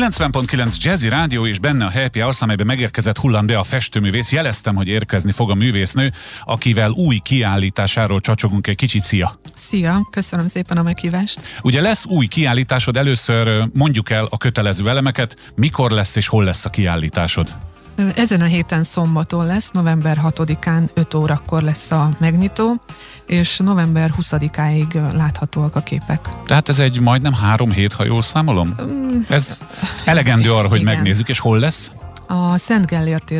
90.9 Jazzy Rádió és benne a Happy Hours, amelyben megérkezett Hullan be a festőművész. Jeleztem, hogy érkezni fog a művésznő, akivel új kiállításáról csacsogunk egy kicsit. Szia! Szia, köszönöm szépen a meghívást. Ugye lesz új kiállításod, először mondjuk el a kötelező elemeket, mikor lesz és hol lesz a kiállításod? Ezen a héten szombaton lesz, november 6-án 5 órakor lesz a megnyitó, és november 20-áig láthatóak a képek. Tehát ez egy majdnem három hét, ha jól számolom? Ez elegendő arra, hogy Igen. megnézzük, és hol lesz? A Szent Gellért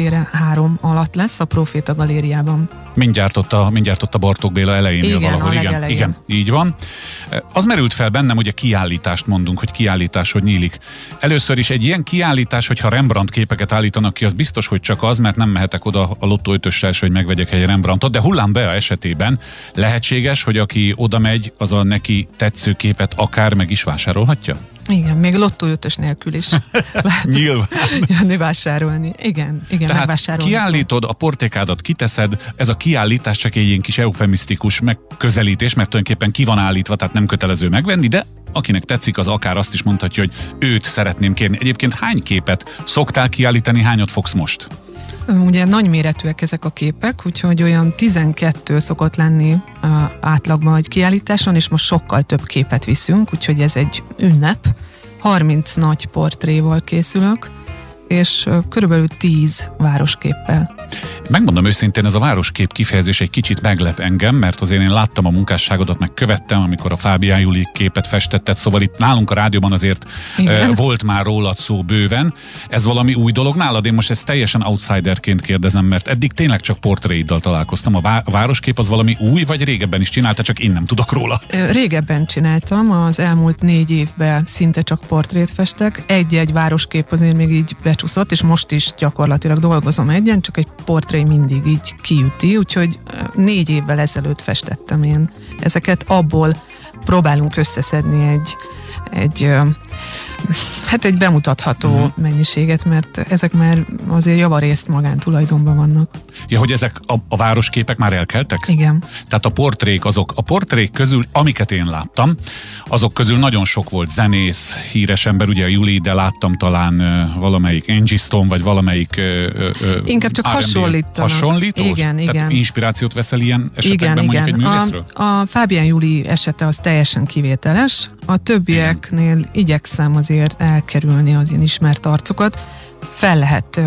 tér, téren három alatt lesz, a Proféta Galériában. Mindjárt ott a, mindjárt ott a Bartók Béla elején Igen, valahol. a Igen, legelején. igen, így van. Az merült fel bennem, ugye kiállítást mondunk, hogy kiállítás, hogy nyílik. Először is egy ilyen kiállítás, hogyha Rembrandt képeket állítanak ki, az biztos, hogy csak az, mert nem mehetek oda a lottó ötössel, se, hogy megvegyek egy Rembrandtot, de Hullám Bea esetében lehetséges, hogy aki oda megy, az a neki tetsző képet akár meg is vásárolhatja? Igen, még lottó ötös nélkül is lehet Nyilván. jönni vásárolni. Igen, igen, Tehát megvásárolni. kiállítod, a portékádat kiteszed, ez a kiállítás csak egy ilyen kis eufemisztikus megközelítés, mert tulajdonképpen ki van állítva, tehát nem kötelező megvenni, de akinek tetszik, az akár azt is mondhatja, hogy őt szeretném kérni. Egyébként hány képet szoktál kiállítani, hányat fogsz most? Ugye nagyméretűek ezek a képek, úgyhogy olyan 12 szokott lenni átlagban egy kiállításon, és most sokkal több képet viszünk, úgyhogy ez egy ünnep. 30 nagy portréval készülök, és körülbelül 10 városképpel. Megmondom őszintén, ez a városkép kifejezés egy kicsit meglep engem, mert azért én láttam a munkásságodat, meg követtem, amikor a Fábián Juli képet festetted, szóval itt nálunk a rádióban azért Igen. volt már rólad szó bőven. Ez valami új dolog nálad? Én most ezt teljesen outsiderként kérdezem, mert eddig tényleg csak portréiddal találkoztam. A, vá- a városkép az valami új, vagy régebben is csinálta, csak én nem tudok róla. Régebben csináltam, az elmúlt négy évben szinte csak portrét festek. Egy-egy városkép azért még így becsúszott, és most is gyakorlatilag dolgozom egyen, csak egy portré mindig így kiüti, úgyhogy négy évvel ezelőtt festettem én. Ezeket abból próbálunk összeszedni egy, egy hát egy bemutatható uh-huh. mennyiséget, mert ezek már azért javarészt magántulajdonban vannak. Ja, hogy ezek a, a városképek már elkeltek? Igen. Tehát a portrék azok, a portrék közül, amiket én láttam, azok közül nagyon sok volt zenész, híres ember, ugye a Juli, de láttam talán ö, valamelyik Angie Stone, vagy valamelyik ö, ö, Inkább csak hasonlítanak. Hasonlítós? Igen, Tehát igen. inspirációt veszel ilyen esetekben Igen, mondjuk igen. egy művészről? A, a Fábián Júli esete az teljesen kivételes. A többieknél igyekszem azért elkerülni az én ismert arcokat. Fel lehet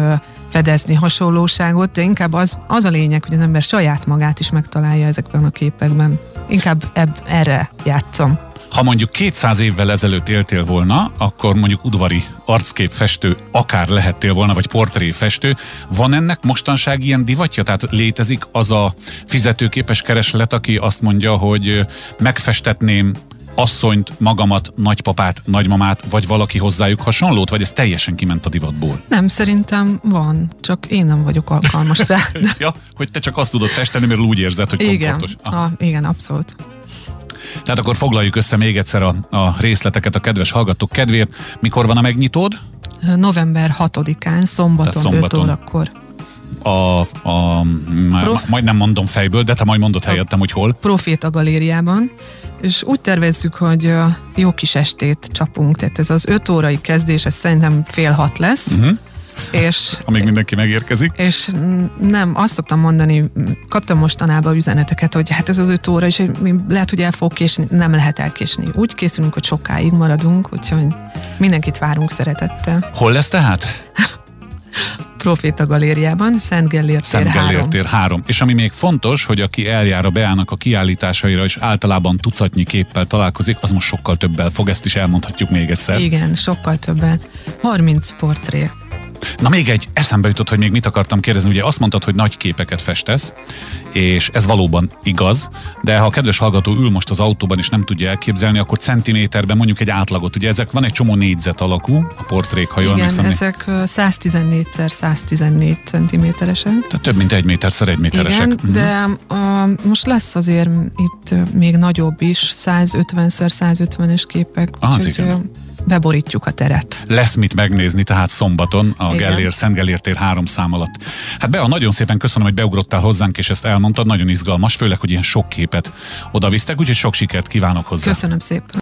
fedezni hasonlóságot, de inkább az, az a lényeg, hogy az ember saját magát is megtalálja ezekben a képekben. Inkább ebb, erre játszom. Ha mondjuk 200 évvel ezelőtt éltél volna, akkor mondjuk udvari arcképfestő akár lehettél volna, vagy portréfestő. Van ennek mostanság ilyen divatja? Tehát létezik az a fizetőképes kereslet, aki azt mondja, hogy megfestetném asszonyt, magamat, nagypapát, nagymamát, vagy valaki hozzájuk hasonlót, vagy ez teljesen kiment a divatból? Nem, szerintem van, csak én nem vagyok alkalmas rá. ja, hogy te csak azt tudod festeni, mert úgy érzed, hogy igen, komfortos. Ah. a, igen, abszolút. Tehát akkor foglaljuk össze még egyszer a, a részleteket a kedves hallgatók kedvéért. Mikor van a megnyitód? November 6-án, szombaton, Tehát szombaton. 5 órakor. A, a Prof- majd nem mondom fejből, de te majd mondod helyettem, hogy hol. Proféta galériában, és úgy tervezzük, hogy jó kis estét csapunk, tehát ez az 5 órai kezdés, ez szerintem fél hat lesz, Uh-huh. és Amíg mindenki megérkezik. és mm, nem, azt szoktam mondani, kaptam mostanában üzeneteket, hogy hát ez az öt óra, és lehet, hogy el fog késni, nem lehet elkésni. Úgy készülünk, hogy sokáig maradunk, úgyhogy mindenkit várunk szeretettel. Hol lesz tehát? Proféta galériában, Szent Gellért tér Szent 3. Gellért tér 3. És ami még fontos, hogy aki eljár a Beának a kiállításaira, és általában tucatnyi képpel találkozik, az most sokkal többel fog, ezt is elmondhatjuk még egyszer. Igen, sokkal többen. 30 portré. Na még egy, eszembe jutott, hogy még mit akartam kérdezni. Ugye azt mondtad, hogy nagy képeket festesz, és ez valóban igaz, de ha a kedves hallgató ül most az autóban és nem tudja elképzelni, akkor centiméterben mondjuk egy átlagot. Ugye ezek van egy csomó négyzet alakú, a portrék, ha jól Igen, emlékszem. ezek ö, 114x114 centiméteresek. Tehát több mint egy méterszer egy méteresek. Igen, Mhm. de uh, most lesz azért itt még nagyobb is, 150x150-es képek, Az úgyhogy igen. Beborítjuk a teret. Lesz mit megnézni, tehát szombaton a Igen. Gellér, Szent Gellér tér három szám alatt. Hát Bea, nagyon szépen köszönöm, hogy beugrottál hozzánk, és ezt elmondtad, nagyon izgalmas, főleg, hogy ilyen sok képet oda visztek, úgyhogy sok sikert kívánok hozzá. Köszönöm szépen.